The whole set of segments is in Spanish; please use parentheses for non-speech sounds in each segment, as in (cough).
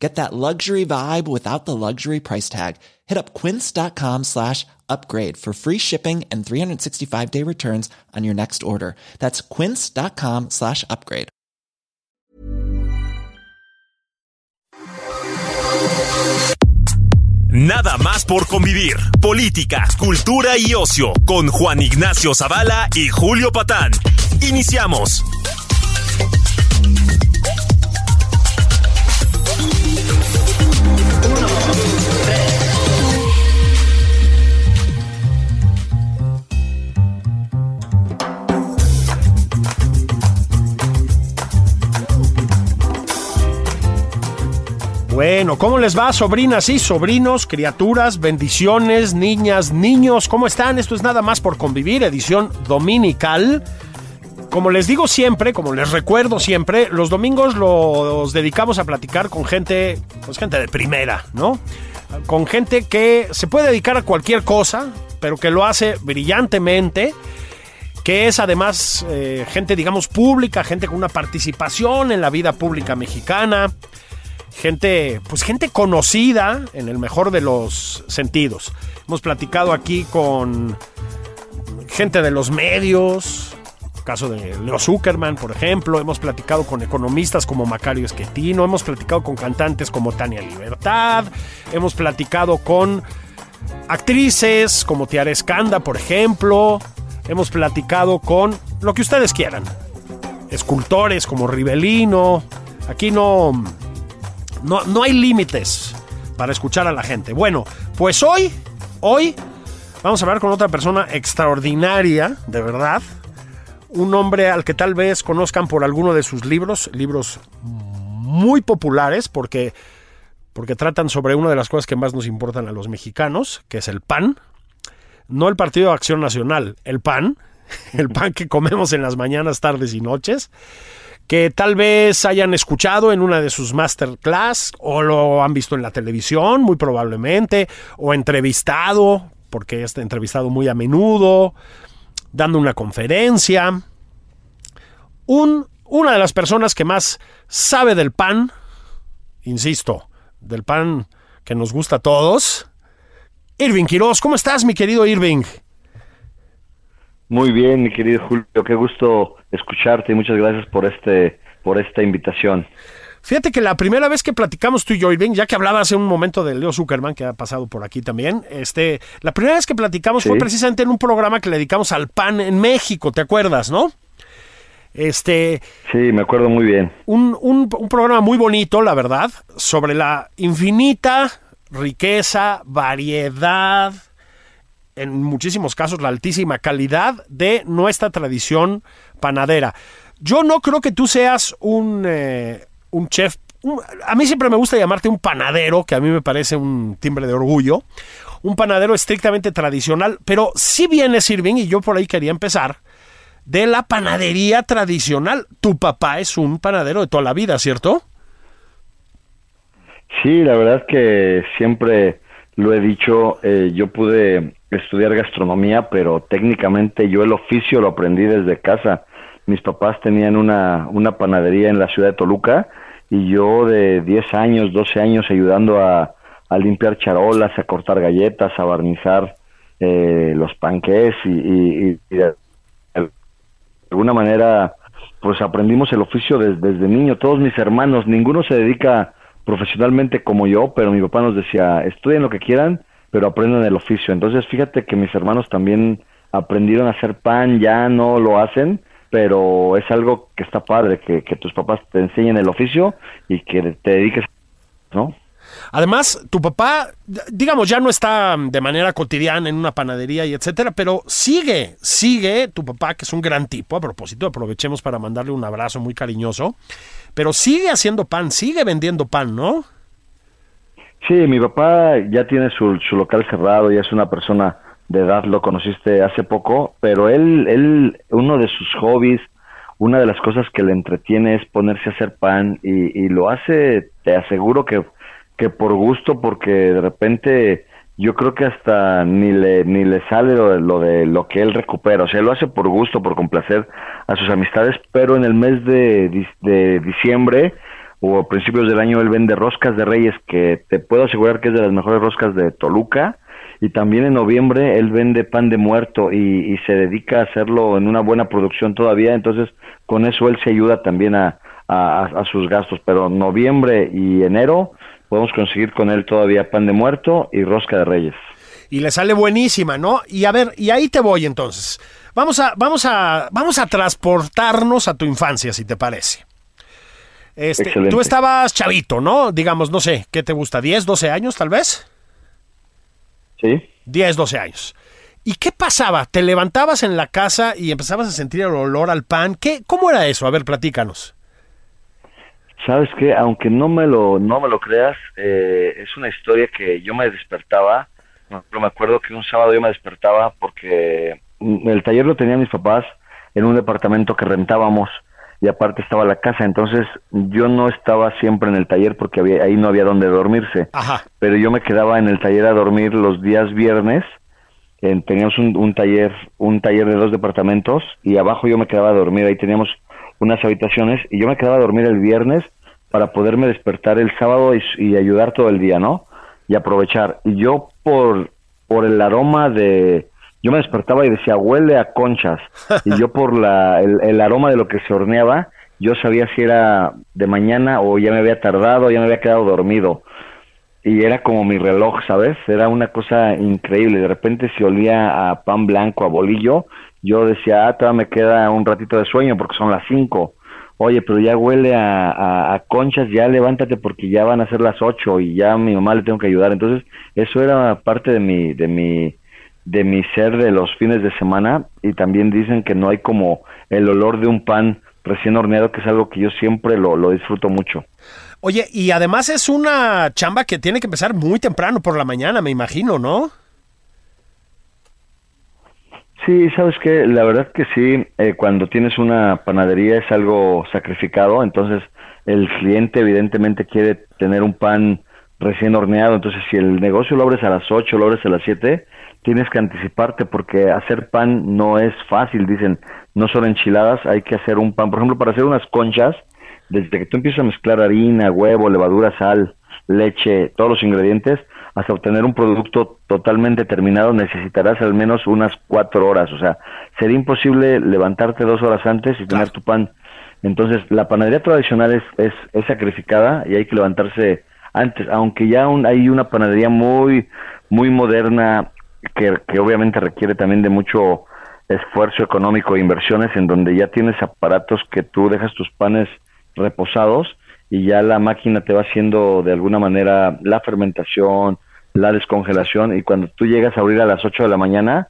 Get that luxury vibe without the luxury price tag. Hit up quince.com slash upgrade for free shipping and 365 day returns on your next order. That's quince.com slash upgrade. Nada más por convivir. Política, cultura y ocio con Juan Ignacio Zavala y Julio Patán. Iniciamos. Bueno, ¿cómo les va, sobrinas y sobrinos, criaturas, bendiciones, niñas, niños? ¿Cómo están? Esto es nada más por convivir, edición dominical. Como les digo siempre, como les recuerdo siempre, los domingos los dedicamos a platicar con gente, pues gente de primera, ¿no? Con gente que se puede dedicar a cualquier cosa, pero que lo hace brillantemente que es además eh, gente, digamos, pública, gente con una participación en la vida pública mexicana, gente, pues gente conocida en el mejor de los sentidos. Hemos platicado aquí con gente de los medios, caso de Leo Zuckerman, por ejemplo, hemos platicado con economistas como Macario Esquetino, hemos platicado con cantantes como Tania Libertad, hemos platicado con actrices como Tiara Escanda, por ejemplo, hemos platicado con lo que ustedes quieran, escultores como Rivelino, aquí no no, no hay límites para escuchar a la gente. Bueno, pues hoy, hoy vamos a hablar con otra persona extraordinaria, de verdad. Un hombre al que tal vez conozcan por alguno de sus libros, libros muy populares porque, porque tratan sobre una de las cosas que más nos importan a los mexicanos, que es el pan. No el Partido de Acción Nacional, el pan, (laughs) el pan que comemos en las mañanas, tardes y noches que tal vez hayan escuchado en una de sus masterclass o lo han visto en la televisión, muy probablemente, o entrevistado, porque está entrevistado muy a menudo, dando una conferencia. Un, una de las personas que más sabe del pan, insisto, del pan que nos gusta a todos, Irving Quiroz. ¿Cómo estás, mi querido Irving? Muy bien, mi querido Julio, qué gusto escucharte y muchas gracias por este por esta invitación. Fíjate que la primera vez que platicamos tú y yo, Irving, ya que hablaba hace un momento de Leo Zuckerman, que ha pasado por aquí también, este, la primera vez que platicamos fue precisamente en un programa que le dedicamos al pan en México, ¿te acuerdas, no? Este. Sí, me acuerdo muy bien. Un, un, un programa muy bonito, la verdad, sobre la infinita riqueza, variedad, en muchísimos casos la altísima calidad de nuestra tradición panadera. Yo no creo que tú seas un, eh, un chef. a mí siempre me gusta llamarte un panadero, que a mí me parece un timbre de orgullo. Un panadero estrictamente tradicional, pero si viene Irving, y yo por ahí quería empezar, de la panadería tradicional. Tu papá es un panadero de toda la vida, ¿cierto? Sí, la verdad es que siempre lo he dicho, eh, yo pude estudiar gastronomía, pero técnicamente yo el oficio lo aprendí desde casa. Mis papás tenían una, una panadería en la ciudad de Toluca y yo de 10 años, 12 años ayudando a, a limpiar charolas, a cortar galletas, a barnizar eh, los panqués y, y, de alguna manera pues aprendimos el oficio desde, desde niño. Todos mis hermanos, ninguno se dedica profesionalmente como yo, pero mi papá nos decía, estudien lo que quieran, pero aprendan el oficio. Entonces, fíjate que mis hermanos también aprendieron a hacer pan, ya no lo hacen, pero es algo que está padre, que, que tus papás te enseñen el oficio y que te dediques, ¿no? Además, tu papá, digamos, ya no está de manera cotidiana en una panadería y etcétera, pero sigue, sigue tu papá, que es un gran tipo, a propósito, aprovechemos para mandarle un abrazo muy cariñoso, pero sigue haciendo pan, sigue vendiendo pan, ¿no? Sí, mi papá ya tiene su, su local cerrado, ya es una persona de edad, lo conociste hace poco, pero él, él, uno de sus hobbies, una de las cosas que le entretiene es ponerse a hacer pan y, lo hace, te aseguro que, que por gusto, porque de repente yo creo que hasta ni le ni le sale lo de, lo de lo que él recupera, o sea, lo hace por gusto, por complacer a sus amistades, pero en el mes de, de diciembre o a principios del año él vende roscas de Reyes que te puedo asegurar que es de las mejores roscas de Toluca y también en noviembre él vende pan de muerto y, se dedica a hacerlo en una buena producción todavía, entonces con eso él se ayuda también a, a, sus gastos, pero noviembre y enero podemos conseguir con él todavía pan de muerto y rosca de reyes. Y le sale buenísima, ¿no? Y a ver, y ahí te voy entonces. Vamos a, vamos a, vamos a transportarnos a tu infancia, si te parece. Este, tú estabas chavito, ¿no? Digamos, no sé, ¿qué te gusta? ¿10, 12 años tal vez? Sí. 10, 12 años. ¿Y qué pasaba? ¿Te levantabas en la casa y empezabas a sentir el olor al pan? ¿Qué, ¿Cómo era eso? A ver, platícanos. Sabes que, aunque no me lo, no me lo creas, eh, es una historia que yo me despertaba. Pero me acuerdo que un sábado yo me despertaba porque el taller lo tenían mis papás en un departamento que rentábamos y aparte estaba la casa, entonces yo no estaba siempre en el taller porque había, ahí no había donde dormirse, pero yo me quedaba en el taller a dormir los días viernes, teníamos un, taller, un taller de dos departamentos y abajo yo me quedaba a dormir, ahí teníamos unas habitaciones y yo me quedaba a dormir el viernes para poderme despertar el sábado y, y ayudar todo el día, ¿no? Y aprovechar. Y yo por, por el aroma de, yo me despertaba y decía, huele a conchas. (laughs) Y yo por la, el, aroma de lo que se horneaba, yo sabía si era de mañana o ya me había tardado, ya me había quedado dormido. Y era como mi reloj, ¿sabes? Era una cosa increíble. De repente si olía a pan blanco, a bolillo, yo decía, ah, todavía me queda un ratito de sueño porque son las cinco. Oye, pero ya huele a, a, conchas, ya levántate porque ya van a ser las ocho y ya a mi mamá le tengo que ayudar. Entonces, eso era parte de mi, de mi, de mi ser de los fines de semana y también dicen que no hay como el olor de un pan recién horneado, que es algo que yo siempre lo, lo disfruto mucho. Oye, y además es una chamba que tiene que empezar muy temprano por la mañana, me imagino, ¿no? Sí, sabes que la verdad que sí, eh, cuando tienes una panadería es algo sacrificado, entonces el cliente evidentemente quiere tener un pan recién horneado, entonces si el negocio lo abres a las 8, lo abres a las 7, tienes que anticiparte porque hacer pan no es fácil, dicen, no son enchiladas, hay que hacer un pan, por ejemplo, para hacer unas conchas, desde que tú empiezas a mezclar harina, huevo, levadura, sal, leche, todos los ingredientes, hasta obtener un producto totalmente terminado necesitarás al menos unas cuatro horas, o sea, sería imposible levantarte dos horas antes y tener tu pan. Entonces, la panadería tradicional es, es, es sacrificada y hay que levantarse antes, aunque ya hay una panadería muy, muy moderna que, obviamente requiere también de mucho esfuerzo económico e inversiones en donde ya tienes aparatos que tú dejas tus panes reposados y ya la máquina te va haciendo de alguna manera la fermentación, la descongelación y cuando tú llegas a abrir a las 8 de la mañana,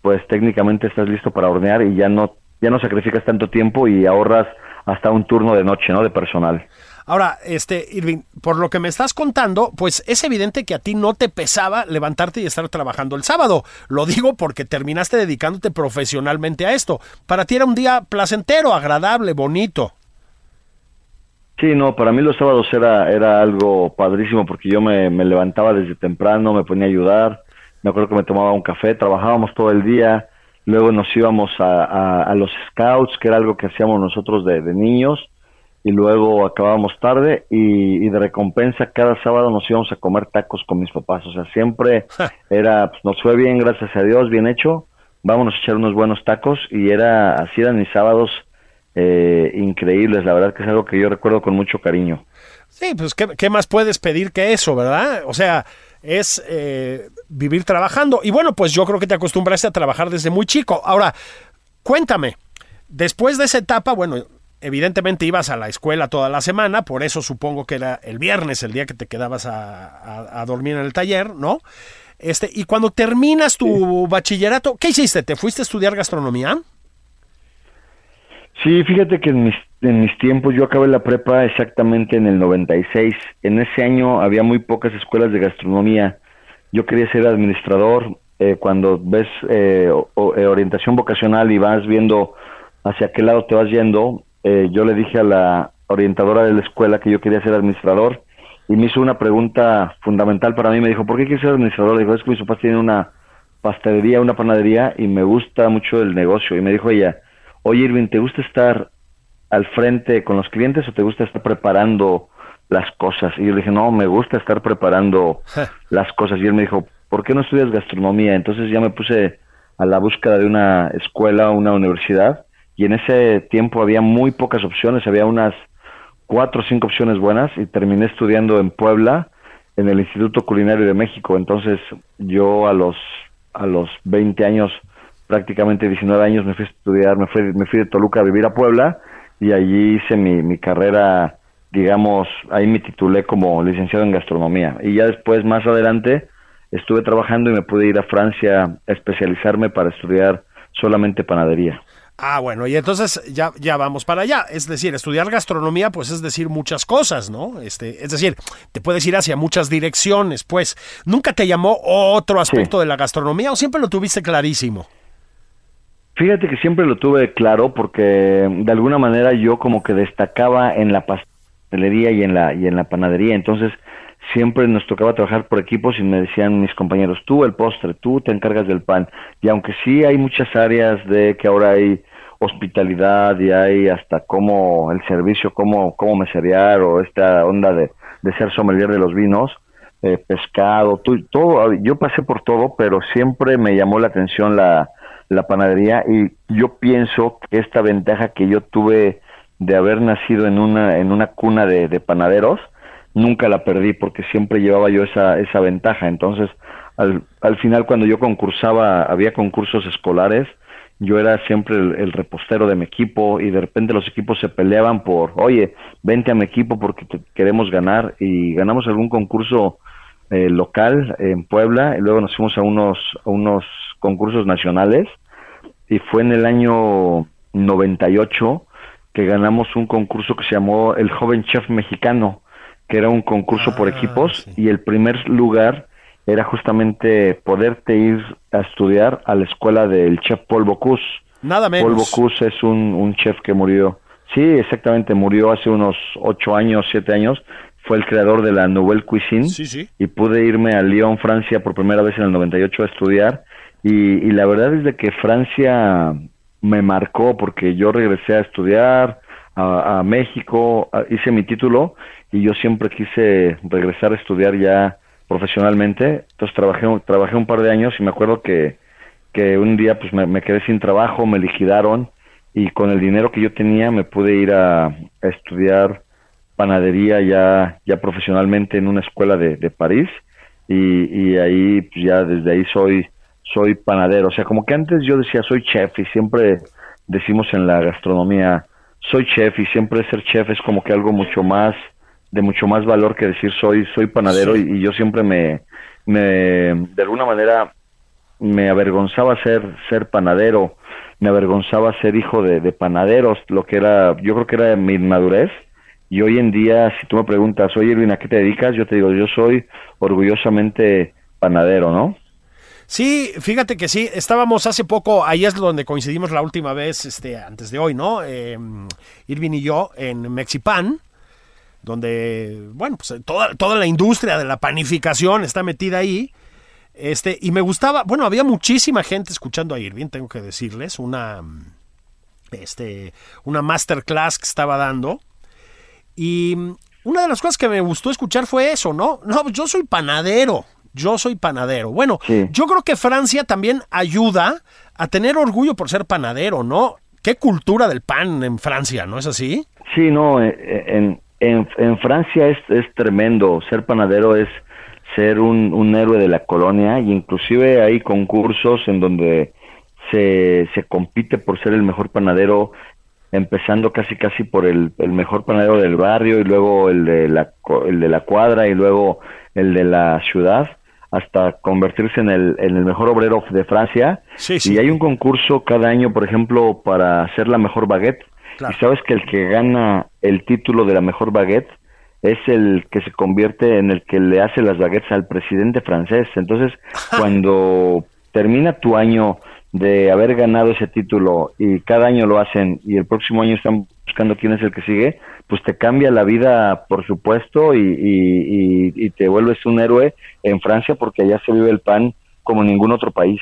pues técnicamente estás listo para hornear y ya no ya no sacrificas tanto tiempo y ahorras hasta un turno de noche, ¿no? De personal. Ahora, este, Irving, por lo que me estás contando, pues es evidente que a ti no te pesaba levantarte y estar trabajando el sábado. Lo digo porque terminaste dedicándote profesionalmente a esto. Para ti era un día placentero, agradable, bonito. Sí, no, para mí los sábados era, era algo padrísimo porque yo me, levantaba desde temprano, me ponía a ayudar, me acuerdo que me tomaba un café, trabajábamos todo el día, luego nos íbamos a, a, los scouts, que era algo que hacíamos nosotros de, de niños, y luego acabábamos tarde y, de recompensa cada sábado nos íbamos a comer tacos con mis papás. O sea, siempre era, pues, nos fue bien, gracias a Dios, bien hecho. Vámonos a echar unos buenos tacos y era, así eran mis sábados eh, increíbles. La verdad que es algo que yo recuerdo con mucho cariño. Sí, pues ¿qué, más puedes pedir que eso, verdad? O sea, es eh, vivir trabajando. Y bueno, pues yo creo que te acostumbraste a trabajar desde muy chico. Ahora, cuéntame, después de esa etapa, bueno, evidentemente ibas a la escuela toda la semana, por eso supongo que era el viernes el día que te quedabas a, dormir en el taller, ¿no? Este, y cuando terminas tu bachillerato, ¿qué hiciste? ¿Te fuiste a estudiar gastronomía? Sí, fíjate que en mis, en mis tiempos yo acabé la prepa exactamente en el 96. En ese año había muy pocas escuelas de gastronomía. Yo quería ser administrador. Eh, cuando ves eh, eh, orientación vocacional y vas viendo hacia qué lado te vas yendo. Eh, yo le dije a la orientadora de la escuela que yo quería ser administrador y me hizo una pregunta fundamental para mí. Me dijo, ¿por qué quieres ser administrador? Le dijo, es que mis papás tienen una pastelería, una panadería y me gusta mucho el negocio. Y me dijo ella, oye Irving, ¿te gusta estar al frente con los clientes o te gusta estar preparando las cosas? Y yo le dije, no, me gusta estar preparando las cosas. Y él me dijo, ¿por qué no estudias gastronomía? Entonces ya me puse a la búsqueda de una escuela, una universidad, y en ese tiempo había muy pocas opciones, había unas cuatro o cinco opciones buenas y terminé estudiando en Puebla, en el Instituto Culinario de México. Entonces yo a los, a los 20 años, prácticamente 19 años, me fui a estudiar, me fui, me fui de Toluca a vivir a Puebla y allí hice mi, mi carrera, digamos, ahí me titulé como licenciado en gastronomía. Y ya después, más adelante, estuve trabajando y me pude ir a Francia a especializarme para estudiar solamente panadería. Ah, bueno, y entonces ya, ya vamos para allá. Es decir, estudiar gastronomía, pues es decir muchas cosas, ¿no? Este, es decir, te puedes ir hacia muchas direcciones, pues. ¿Nunca te llamó otro aspecto de la gastronomía o siempre lo tuviste clarísimo? Fíjate que siempre lo tuve claro porque de alguna manera yo como que destacaba en la pastelería y en la y en la panadería, entonces siempre nos tocaba trabajar por equipos y me decían mis compañeros, tú el postre, tú te encargas del pan. Y aunque sí hay muchas áreas de que ahora hay hospitalidad y hay hasta cómo el servicio, cómo, cómo meserear o esta onda de, de ser sommelier de los vinos, eh, pescado, todo, yo pasé por todo, pero siempre me llamó la atención la, la panadería y yo pienso que esta ventaja que yo tuve de haber nacido en una, en una cuna de, de panaderos, nunca la perdí porque siempre llevaba yo esa, esa ventaja. Entonces, al, al final cuando yo concursaba, había concursos escolares, yo era siempre el, repostero de mi equipo y de repente los equipos se peleaban por, oye, vente a mi equipo porque queremos ganar y ganamos algún concurso eh, local en Puebla y luego nos fuimos a unos, a unos concursos nacionales y fue en el año 98 que ganamos un concurso que se llamó el Joven Chef Mexicano que era un concurso por ah, equipos y el primer lugar era justamente poderte ir a estudiar a la escuela del chef Paul Bocuse. Nada menos. Paul Bocuse es un, un chef que murió. Sí, exactamente, murió hace unos ocho años, siete años. Fue el creador de la Nouvelle Cuisine. Sí, sí. Y pude irme a Lyon, Francia, por primera vez en el 98 a estudiar. Y, y la verdad es de que Francia me marcó porque yo regresé a estudiar a, a México, hice mi título y yo siempre quise regresar a estudiar ya profesionalmente. Entonces trabajé, trabajé un par de años y me acuerdo que, que un día pues me, quedé sin trabajo, me liquidaron y con el dinero que yo tenía me pude ir a, estudiar panadería ya, ya profesionalmente en una escuela de, de París y, y ahí pues ya desde ahí soy soy panadero, o sea, como que antes yo decía soy chef y siempre decimos en la gastronomía soy chef y siempre ser chef es como que algo mucho más de mucho más valor que decir soy soy panadero y, yo siempre me, me de alguna manera me avergonzaba ser ser panadero me avergonzaba ser hijo de, de, panaderos lo que era yo creo que era mi inmadurez. Y hoy en día si tú me preguntas oye Irvin a qué te dedicas yo te digo yo soy orgullosamente panadero no Sí, fíjate que sí, estábamos hace poco, ahí es donde coincidimos la última vez, este, antes de hoy, ¿no? Eh, Irvin y yo en Mexipan, donde, bueno, pues toda, toda la industria de la panificación está metida ahí. Este, y me gustaba, bueno, había muchísima gente escuchando a Irving, tengo que decirles, una, este, una masterclass que estaba dando. Y una de las cosas que me gustó escuchar fue eso, ¿no? No, yo soy panadero, yo soy panadero. Bueno, yo creo que Francia también ayuda a tener orgullo por ser panadero, ¿no? Qué cultura del pan en Francia, ¿no es así? Sí, no, eh, eh, en, en, Francia es, es, tremendo, ser panadero es ser un, un, héroe de la colonia y inclusive hay concursos en donde se, se compite por ser el mejor panadero, empezando casi casi por el, el mejor panadero del barrio y luego el de, la, el de la cuadra y luego el de la ciudad hasta convertirse en el, en el mejor obrero de Francia. Y hay un concurso cada año, por ejemplo, para hacer la mejor baguette y sabes que el que gana el título de la mejor baguette es el que se convierte en el que le hace las baguettes al presidente francés. Entonces, (laughs) cuando termina tu año de haber ganado ese título y cada año lo hacen y el próximo año están buscando quién es el que sigue, pues te cambia la vida, por supuesto, y, y, y, te vuelves un héroe en Francia porque allá se vive el pan como en ningún otro país.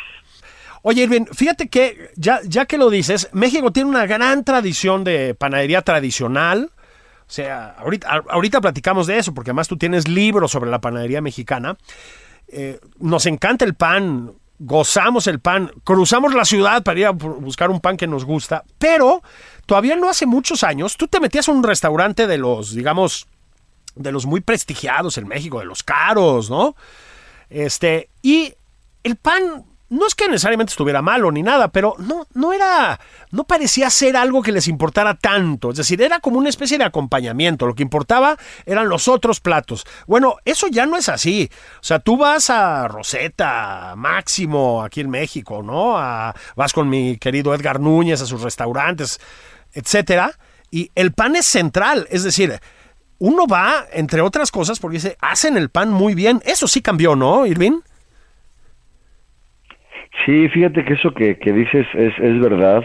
Oye, Irving, fíjate que ya, ya que lo dices, México tiene una gran tradición de panadería tradicional. O sea, ahorita, ahorita platicamos de eso, porque además tú tienes libros sobre la panadería mexicana. Eh, nos encanta el pan, gozamos el pan, cruzamos la ciudad para ir a buscar un pan que nos gusta, pero todavía no hace muchos años tú te metías a un restaurante de los, digamos, de los muy prestigiados en México, de los caros, ¿no? Este, y el pan no es que necesariamente estuviera malo ni nada, pero no, no era, no parecía ser algo que les importara tanto. Es decir, era como una especie de acompañamiento. Lo que importaba eran los otros platos. Bueno, eso ya no es así. O sea, tú vas a Rosetta, Máximo, aquí en México, ¿no? vas con mi querido Edgar Núñez a sus restaurantes, etcétera. Y el pan es central. Es decir, uno va, entre otras cosas, porque dice, hacen el pan muy bien. Eso sí cambió, ¿no, Irving? Sí, fíjate que eso que, que dices es, es verdad.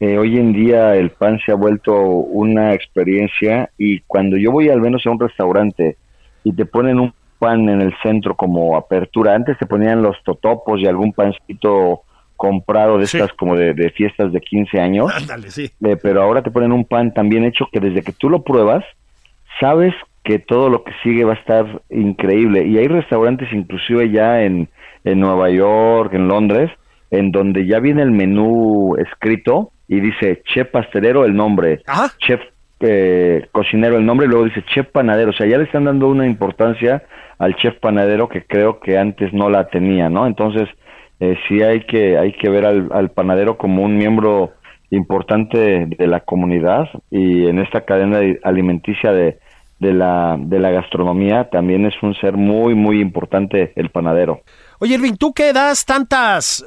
Eh, hoy en día el pan se ha vuelto una experiencia y cuando yo voy al menos a un restaurante y te ponen un pan en el centro como apertura, antes te ponían los totopos y algún pancito comprado de estas como de, fiestas de 15 años, Ándale, sí. Eh, pero ahora te ponen un pan tan bien hecho que desde que tú lo pruebas, sabes que todo lo que sigue va a estar increíble. Y hay restaurantes inclusive ya en, en Nueva York, en Londres, en donde ya viene el menú escrito y dice chef pastelero el nombre, chef eh, cocinero el nombre y luego dice chef panadero. O sea, ya le están dando una importancia al chef panadero que creo que antes no la tenía, ¿no? Entonces, eh, sí hay que, hay que ver al, al panadero como un miembro importante de la comunidad y en esta cadena alimenticia de, de la, de la gastronomía también es un ser muy, muy importante el panadero. Oye, Irving, tú que das tantas,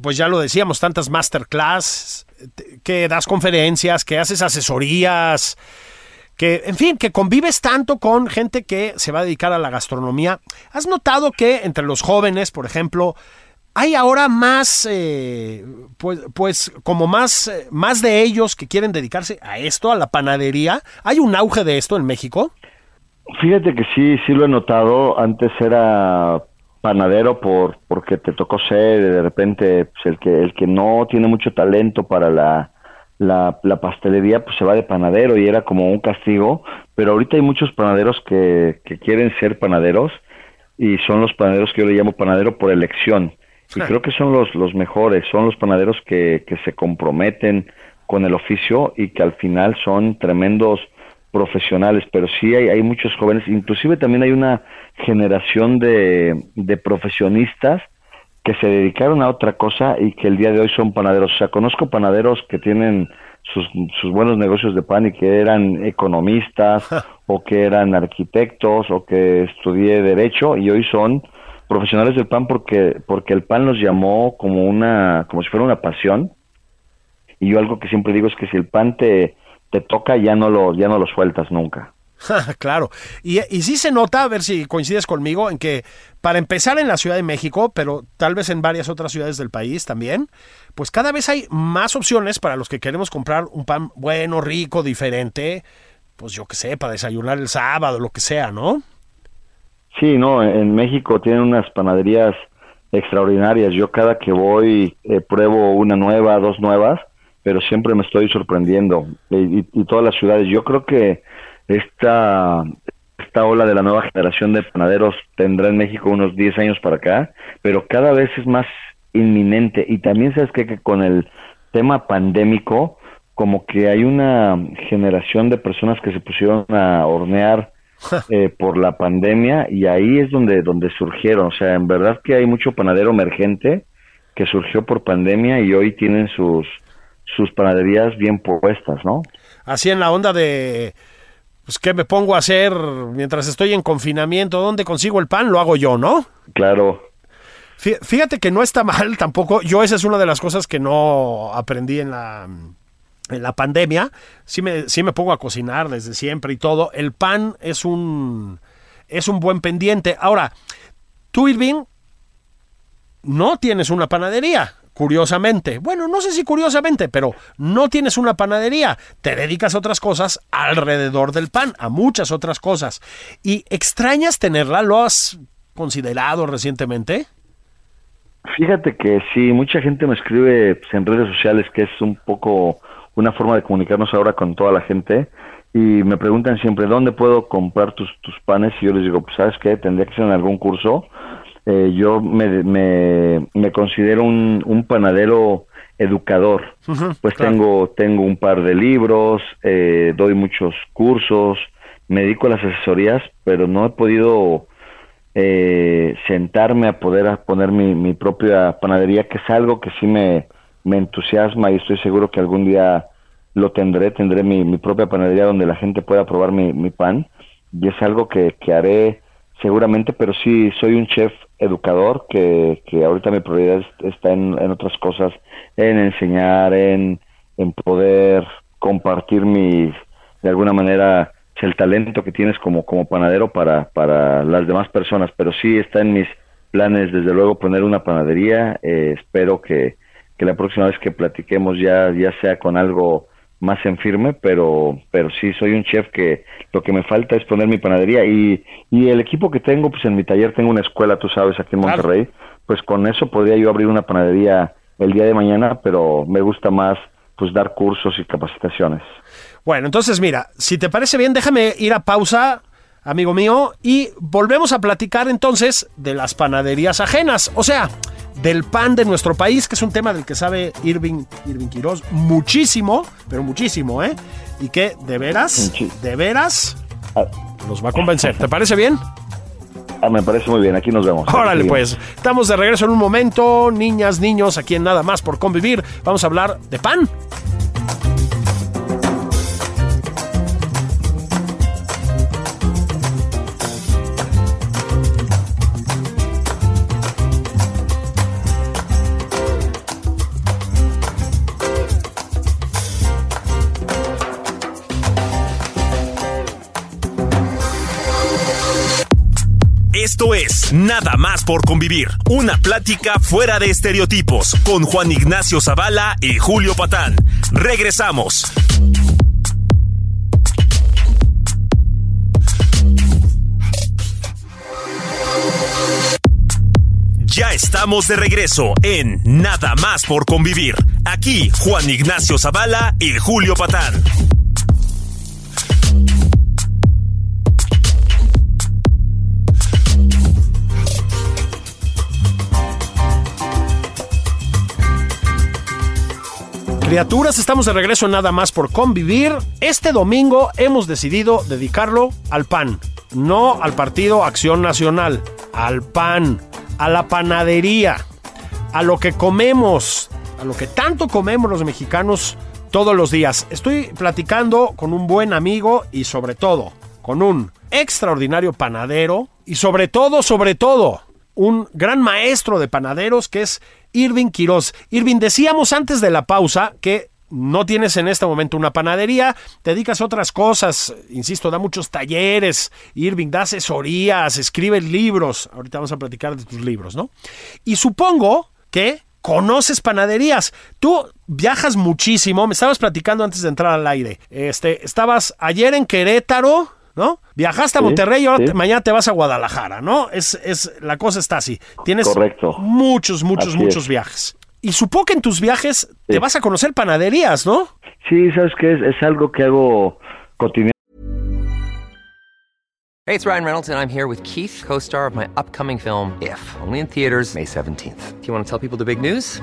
pues ya lo decíamos, tantas masterclass, que das conferencias, que haces asesorías, que, en fin, que convives tanto con gente que se va a dedicar a la gastronomía. ¿Has notado que entre los jóvenes, por ejemplo, hay ahora más, eh, pues, pues como más, eh, más de ellos que quieren dedicarse a esto, a la panadería. ¿Hay un auge de esto en México? Fíjate que sí, sí lo he notado. Antes era panadero por porque te tocó ser de repente pues, el que el que no tiene mucho talento para la, la, la pastelería pues se va de panadero y era como un castigo pero ahorita hay muchos panaderos que, que quieren ser panaderos y son los panaderos que yo le llamo panadero por elección y creo que son los, los mejores, son los panaderos que, que se comprometen con el oficio y que al final son tremendos profesionales, pero sí hay, hay muchos jóvenes, inclusive también hay una generación de, de profesionistas que se dedicaron a otra cosa y que el día de hoy son panaderos. O sea, conozco panaderos que tienen sus, sus buenos negocios de pan y que eran economistas (laughs) o que eran arquitectos o que estudié derecho y hoy son profesionales del pan porque porque el pan los llamó como una como si fuera una pasión. Y yo algo que siempre digo es que si el pan te te toca ya no lo ya no lo sueltas nunca. (laughs) Claro. Y, y sí se nota a ver si coincides conmigo en que para empezar en la Ciudad de México pero tal vez en varias otras ciudades del país también pues cada vez hay más opciones para los que queremos comprar un pan bueno rico diferente pues yo qué sé para desayunar el sábado lo que sea no Sí, no, en México tienen unas panaderías extraordinarias. Yo cada que voy eh, pruebo una nueva, dos nuevas, pero siempre me estoy sorprendiendo. Y, todas las ciudades, yo creo que esta, esta ola de la nueva generación de panaderos tendrá en México unos 10 años para acá, pero cada vez es más inminente. Y también sabes que con el tema pandémico, como que hay una generación de personas que se pusieron a hornear (laughs) eh, por la pandemia y ahí es donde, donde surgieron. O sea, en verdad que hay mucho panadero emergente que surgió por pandemia y hoy tienen sus, sus panaderías bien puestas, ¿no? Así en la onda de, pues, ¿qué me pongo a hacer mientras estoy en confinamiento? ¿Dónde consigo el pan? Lo hago yo, ¿no? Claro. Fíjate que no está (laughs) mal tampoco. Yo esa es una de las cosas que no aprendí en la la pandemia, sí me, me pongo a cocinar desde siempre y todo. El pan es un, es un buen pendiente. Ahora, tú, Irving, no tienes una panadería. curiosamente, bueno, no sé si curiosamente, pero no tienes una panadería, te dedicas a otras cosas alrededor del pan, a muchas otras cosas. ¿Y extrañas tenerla? ¿Lo has considerado recientemente? Fíjate que sí, mucha gente me escribe pues, en redes sociales que es un poco una forma de comunicarnos ahora con toda la gente y me preguntan siempre dónde puedo comprar tus, tus panes y yo les digo, pues sabes qué, tendría que ser en algún curso. Eh, yo me, me, me, considero un, un panadero educador, pues tengo, tengo un par de libros, eh, doy muchos cursos, me dedico a las asesorías, pero no he podido eh, sentarme a poder poner mi, mi propia panadería, que es algo que sí me, me entusiasma y estoy seguro que algún día lo tendré, tendré mi, mi propia panadería donde la gente pueda probar mi, mi pan. Y es algo que, que, haré seguramente, pero sí soy un chef educador que, que ahorita mi prioridad está en, en otras cosas, en enseñar, en, en poder compartir mi, de alguna manera, el talento que tienes como, como panadero para, para las demás personas, pero sí está en mis planes, desde luego, poner una panadería, eh, espero que, que la próxima vez que platiquemos ya, ya sea con algo más en firme, pero, pero sí soy un chef que lo que me falta es poner mi panadería y, y el equipo que tengo, pues en mi taller tengo una escuela, tú sabes, aquí en Monterrey, pues con eso podría yo abrir una panadería el día de mañana, pero me gusta más pues dar cursos y capacitaciones. Bueno, entonces mira, si te parece bien, déjame ir a pausa, amigo mío, y volvemos a platicar entonces de las panaderías ajenas, o sea, del pan de nuestro país, que es un tema del que sabe Irving, Irving Quiroz muchísimo, pero muchísimo, ¿eh? Y que de veras, de veras, nos va a convencer. ¿Te parece bien? Ah, me parece muy bien, aquí nos vemos. Órale, pues. Estamos de regreso en un momento, niñas, niños, aquí en Nada más por convivir. Vamos a hablar de pan. Esto es Nada más por convivir, una plática fuera de estereotipos con Juan Ignacio Zavala y Julio Patán. Regresamos. Ya estamos de regreso en Nada más por convivir. Aquí Juan Ignacio Zavala y Julio Patán. Criaturas, estamos de regreso nada más por convivir. Este domingo hemos decidido dedicarlo al pan, no al Partido Acción Nacional, al pan, a la panadería, a lo que comemos, a lo que tanto comemos los mexicanos todos los días. Estoy platicando con un buen amigo y sobre todo con un extraordinario panadero y sobre todo, sobre todo, un gran maestro de panaderos que es Irving Quiroz. Irving, decíamos antes de la pausa que no tienes en este momento una panadería, te dedicas a otras cosas, insisto, da muchos talleres, Irving da asesorías, escribe libros, ahorita vamos a platicar de tus libros, ¿no? Y supongo que conoces panaderías. Tú viajas muchísimo, me estabas platicando antes de entrar al aire. Este, estabas ayer en Querétaro, ¿no? Viajaste a Monterrey y ahora mañana te vas a Guadalajara, ¿no? Es, es, la cosa está así. Tienes muchos, muchos, muchos viajes. Y supongo que en tus viajes te vas a conocer panaderías, ¿no? Sí, sabes que es, es algo que hago cotidiano. Hey, it's Ryan Reynolds and I'm here with Keith, co-star of my upcoming film If, only in theaters May 17th. Do you want to tell people the big news?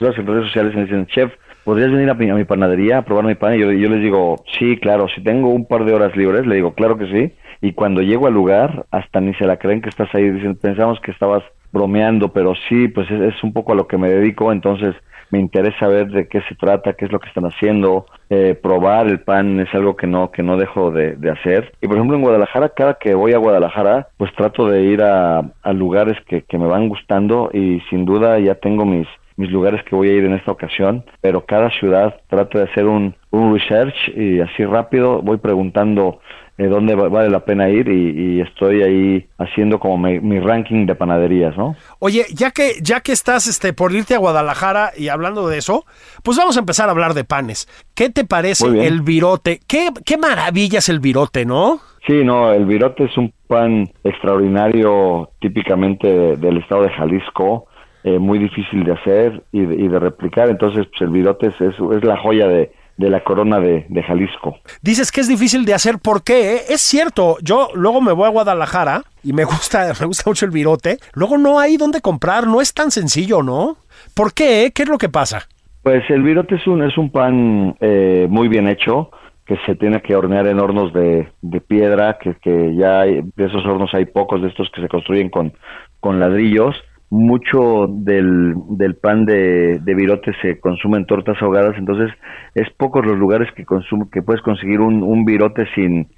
en redes sociales me dicen, chef, ¿podrías venir a mi, a mi panadería a probar mi pan? Y yo, les digo, sí, claro, si tengo un par de horas libres, le digo, claro que sí. Y cuando llego al lugar, hasta ni se la creen que estás ahí. Dicen, pensamos que estabas bromeando, pero sí, pues es, es un poco a lo que me dedico, entonces me interesa ver de qué se trata, qué es lo que están haciendo, eh, probar el pan es algo que no que no dejo de, de, hacer. Y por ejemplo en Guadalajara, cada que voy a Guadalajara, pues trato de ir a, a lugares que, que me van gustando y sin duda ya tengo mis mis lugares que voy a ir en esta ocasión, pero cada ciudad trato de hacer un, un research y así rápido voy preguntando eh, dónde vale la pena ir y, y estoy ahí haciendo como mi, mi, ranking de panaderías, ¿no? Oye, ya que ya que estás este por irte a Guadalajara y hablando de eso, pues vamos a empezar a hablar de panes. ¿Qué te parece el virote? ¿Qué, qué maravilla es el virote, ¿no? Sí, no, el virote es un pan extraordinario típicamente de, del estado de Jalisco. Eh, muy difícil de hacer y de, y de replicar, entonces pues, el virote es, es, la joya de, de la corona de, de, Jalisco. Dices que es difícil de hacer, ¿por qué? Es cierto, yo luego me voy a Guadalajara y me (laughs) gusta, me gusta mucho el virote, luego no hay dónde comprar, no es tan sencillo, ¿no? ¿Por qué? ¿Qué es lo que pasa? Pues el virote es un, es un pan eh, muy bien hecho, que se tiene que hornear en hornos de, de piedra, que, que ya hay, de esos hornos hay pocos de estos que se construyen con, con ladrillos, mucho del, del pan de, de, virote se consume en tortas ahogadas, entonces es pocos los lugares que consume, que puedes conseguir un, un virote sin,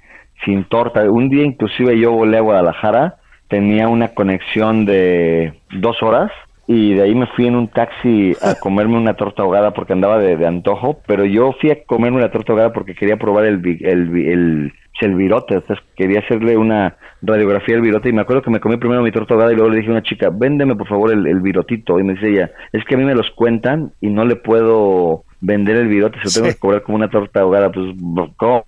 sin torta. Un día inclusive yo volé a Guadalajara, tenía una conexión de dos horas y de ahí me fui en un taxi a (laughs) comerme una torta ahogada porque andaba de, de antojo, pero yo fui a comerme una torta ahogada porque quería probar el, el, el, el virote, entonces quería hacerle una radiografía del virote y me acuerdo que me comí primero mi torta ahogada y luego le dije a una chica, véndeme por favor el, el virotito y me dice ella, es que a mí me los cuentan y no le puedo vender el virote, se lo tengo sí. que cobrar como una torta ahogada, pues có,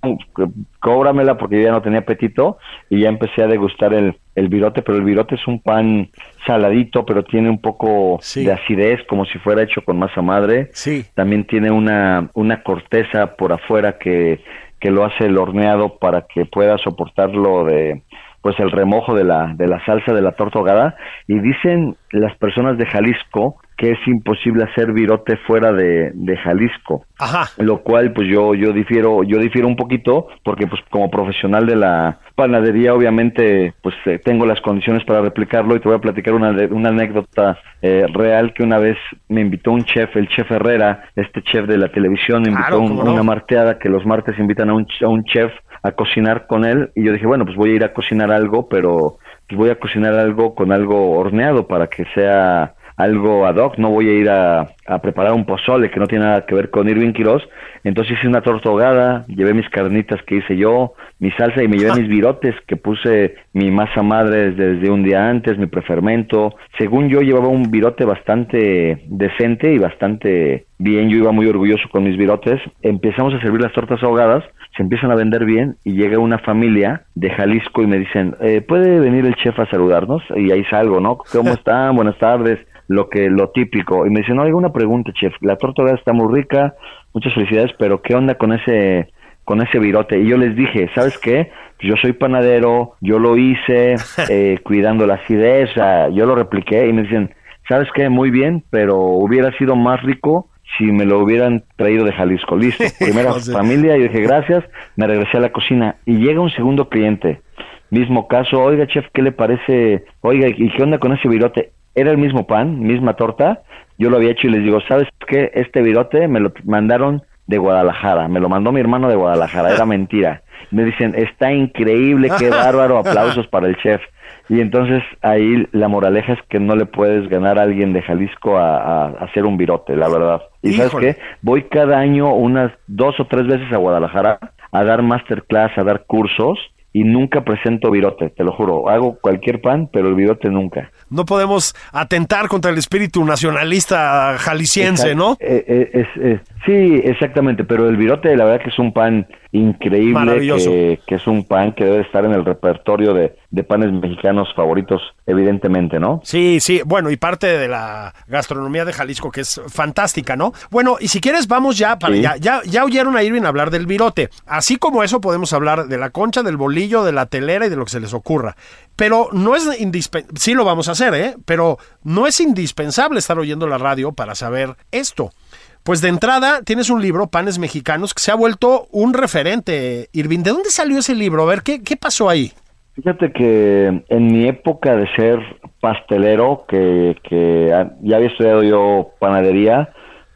cóbramela porque yo ya no tenía apetito y ya empecé a degustar el, el virote, pero el virote es un pan saladito, pero tiene un poco sí. de acidez, como si fuera hecho con masa madre. Sí. También tiene una, una corteza por afuera que, que lo hace el horneado para que pueda soportarlo de pues el remojo de la, de la salsa de la torta ahogada. Y dicen las personas de Jalisco que es imposible hacer virote fuera de, de Jalisco. Ajá. Lo cual pues yo yo difiero yo difiero un poquito porque pues como profesional de la panadería obviamente pues eh, tengo las condiciones para replicarlo y te voy a platicar una, una anécdota eh, real que una vez me invitó un chef, el chef Herrera, este chef de la televisión, me invitó Claro, un- cómo no. una marteada que los martes invitan a un, a un chef a cocinar con él y yo dije, bueno, pues voy a ir a cocinar algo, pero pues voy a cocinar algo con algo horneado para que sea algo ad hoc, no voy a ir a, a preparar un pozole que no tiene nada que ver con Irving Quiroz, entonces hice una torta ahogada, llevé mis carnitas que hice yo, mi salsa y me llevé mis virotes que puse mi masa madre desde, desde un día antes, mi prefermento, según yo llevaba un virote bastante decente y bastante bien, yo iba muy orgulloso con mis virotes, empezamos a servir las tortas ahogadas, se empiezan a vender bien y llega una familia de Jalisco y me dicen, eh, ¿puede venir el chef a saludarnos? Y ahí salgo, ¿no? ¿Cómo (laughs) están? Buenas tardes, lo que lo típico. Y me dicen, no, hay una pregunta, chef, la torta ahogada está muy rica, muchas felicidades, pero ¿qué onda con ese con ese virote? Y yo les dije, ¿sabes qué? Yo soy panadero, yo lo hice (laughs) eh, cuidando la acidez, yo lo repliqué y me dicen, ¿sabes qué? Muy bien, pero hubiera sido más rico si me lo hubieran traído de Jalisco. Listo, (laughs) primera familia, yo dije gracias, me regresé a la cocina y llega un segundo cliente. Mismo caso, oiga chef, ¿qué le parece? Oiga, ¿y qué onda con ese virote? Era el mismo pan, misma torta, yo lo había hecho y les digo, ¿sabes qué? Este virote me lo mandaron de Guadalajara, me lo mandó mi hermano de Guadalajara, era (laughs) mentira. Me dicen, está increíble, qué (laughs) bárbaro, aplausos para el chef. Y entonces ahí la moraleja es que no le puedes ganar a alguien de Jalisco a, a- a hacer un virote, la verdad. Y sabes qué, voy cada año unas dos o tres veces a Guadalajara a dar masterclass, a dar cursos y nunca presento virote, te lo juro. Hago cualquier pan, pero el virote nunca. No podemos atentar contra el espíritu nacionalista jalisciense, ¿no? eh, eh, es- eh, sí, exactamente, pero el virote la verdad que es un pan increíble, que, que es un pan que debe estar en el repertorio de, de panes mexicanos favoritos, evidentemente, ¿no? Sí, sí, bueno, y parte de la gastronomía de Jalisco que es fantástica, ¿no? Bueno, y si quieres vamos ya para Sí. ya, ya, ya oyeron a Irving hablar del virote. Así como eso podemos hablar de la concha, del bolillo, de la telera y de lo que se les ocurra. Pero no es indispensable, sí lo vamos a hacer, ¿eh? Pero no es indispensable estar oyendo la radio para saber esto. Pues de entrada tienes un libro, Panes Mexicanos, que se ha vuelto un referente, Irving. ¿De dónde salió ese libro? A ver, ¿qué, qué pasó ahí? Fíjate que en mi época de ser pastelero, que, que ya había estudiado yo panadería,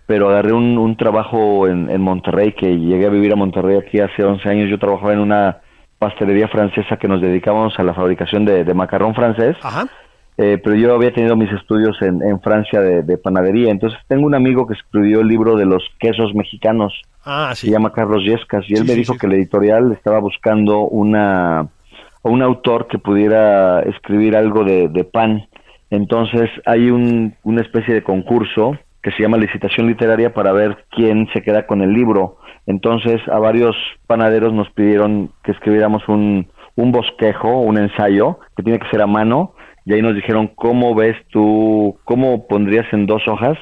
pero agarré un, trabajo en, en, Monterrey, que llegué a vivir a Monterrey aquí hace 11 años. Yo trabajaba en una pastelería francesa que nos dedicábamos a la fabricación de, macarrón francés. Eh, pero yo había tenido mis estudios en, en Francia de, panadería. Entonces tengo un amigo que escribió el libro de los quesos mexicanos. Ah, Se llama Carlos Yescas. Y él me dijo que la editorial estaba buscando una un autor que pudiera escribir algo de, pan. Entonces hay un, una especie de concurso que se llama licitación literaria para ver quién se queda con el libro. Entonces a varios panaderos nos pidieron que escribiéramos un, un bosquejo, un ensayo, que tiene que ser a mano, y ahí nos dijeron cómo ves tú, cómo pondrías en dos hojas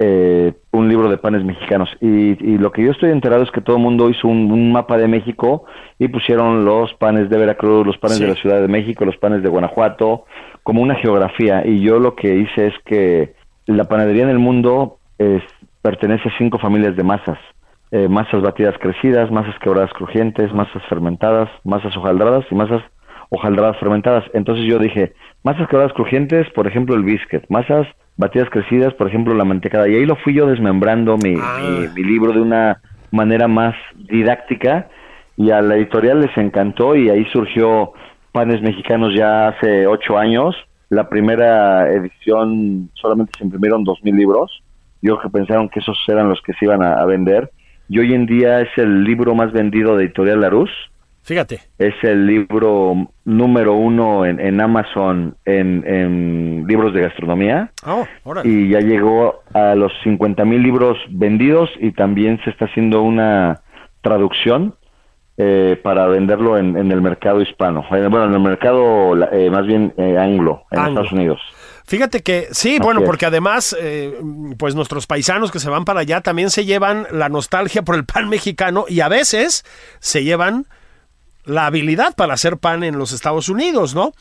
eh, un libro de panes mexicanos. Y, lo que yo estoy enterado es que todo el mundo hizo un, mapa de México y pusieron los panes de Veracruz, los panes de la Ciudad de México, los panes de Guanajuato, como una geografía. Y yo lo que hice es que la panadería en el mundo pertenece a cinco familias de masas. Eh, masas batidas crecidas, masas quebradas crujientes, masas fermentadas, masas hojaldradas y masas hojaldradas fermentadas. Entonces yo dije, masas quebradas crujientes, por ejemplo el biscuit, masas batidas crecidas, por ejemplo, la mantecada. Y ahí lo fui yo desmembrando mi, ah. mi, libro de una manera más didáctica y a la editorial les encantó y ahí surgió Panes Mexicanos ya hace ocho años. La primera edición solamente se imprimieron dos mil libros. Yo que pensaron que esos eran los que se iban a, vender. Y hoy en día es el libro más vendido de Editorial Larus Fíjate. Es el libro número uno en, Amazon en, libros de gastronomía. Oh, y ya llegó a los 50 mil libros vendidos y también se está haciendo una traducción eh, para venderlo en, el mercado hispano. Eh, bueno, en el mercado eh, más bien anglo, en Estados Unidos. Fíjate que sí, bueno, porque además, pues nuestros paisanos que se van para allá también se llevan la nostalgia por el pan mexicano y a veces se llevan la habilidad para hacer pan en los Estados Unidos, ¿no?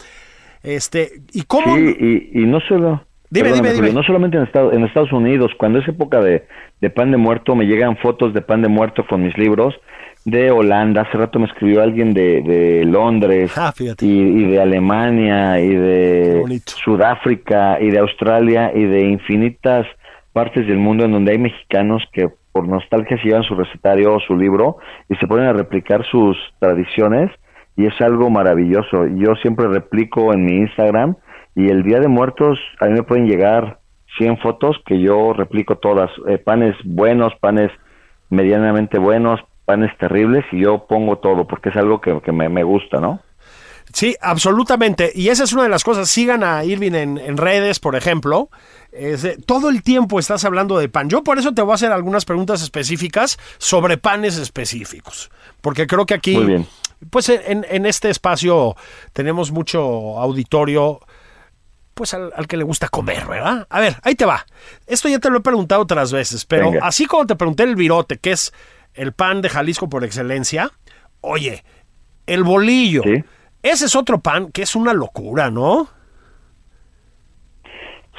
Este, ¿y cómo? Sí, y, no solo... Dime, dime, dime. No solamente en, Estados, en Estados Unidos, cuando es época de, pan de muerto, me llegan fotos de pan de muerto con mis libros de Holanda. Hace rato me escribió alguien de, de Londres ah, y, de Alemania y de Sudáfrica y de Australia y de infinitas partes del mundo en donde hay mexicanos que por nostalgia se llevan su recetario o su libro y se ponen a replicar sus tradiciones y es algo maravilloso. Yo siempre replico en mi Instagram y el Día de Muertos a mí me pueden llegar 100 fotos que yo replico todas, eh, panes buenos, panes medianamente buenos, panes terribles y yo pongo todo porque es algo que, me, me gusta, ¿no? Sí, absolutamente. Y esa es una de las cosas. Sigan a Irving en, redes, por ejemplo. Todo el tiempo estás hablando de pan. Yo por eso te voy a hacer algunas preguntas específicas sobre panes específicos. Porque creo que aquí, pues en, este espacio tenemos mucho auditorio, pues al, que le gusta comer, ¿verdad? A ver, ahí te va. Esto ya te lo he preguntado otras veces, pero así como te pregunté el virote, que es el pan de Jalisco por excelencia, oye, el bolillo. Ese es otro pan que es una locura, ¿no?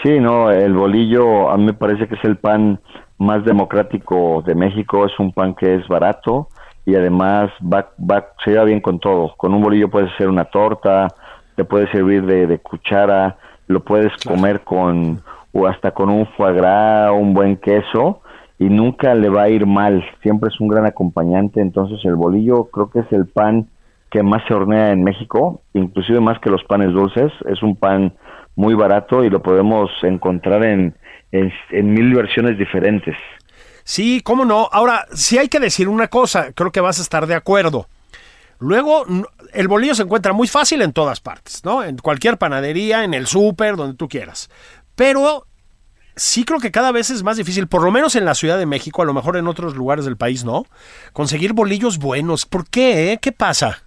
Sí, no, el bolillo a mí me parece que es el pan más democrático de México, es un pan que es barato y además va, va, se lleva bien con todo. Con un bolillo puedes hacer una torta, te puedes servir de, cuchara, lo puedes comer con o hasta con un foie gras, un buen queso y nunca le va a ir mal, siempre es un gran acompañante, entonces el bolillo creo que es el pan que más se hornea en México, inclusive más que los panes dulces. Es un pan muy barato y lo podemos encontrar en, en, mil versiones diferentes. Sí, cómo no. Ahora, sí hay que decir una cosa, creo que vas a estar de acuerdo. Luego, el bolillo se encuentra muy fácil en todas partes, ¿no? En cualquier panadería, en el súper, donde tú quieras. Pero sí creo que cada vez es más difícil, por lo menos en la Ciudad de México, a lo mejor en otros lugares del país, ¿no? Conseguir bolillos buenos. ¿Por qué? Eh? ¿Qué pasa?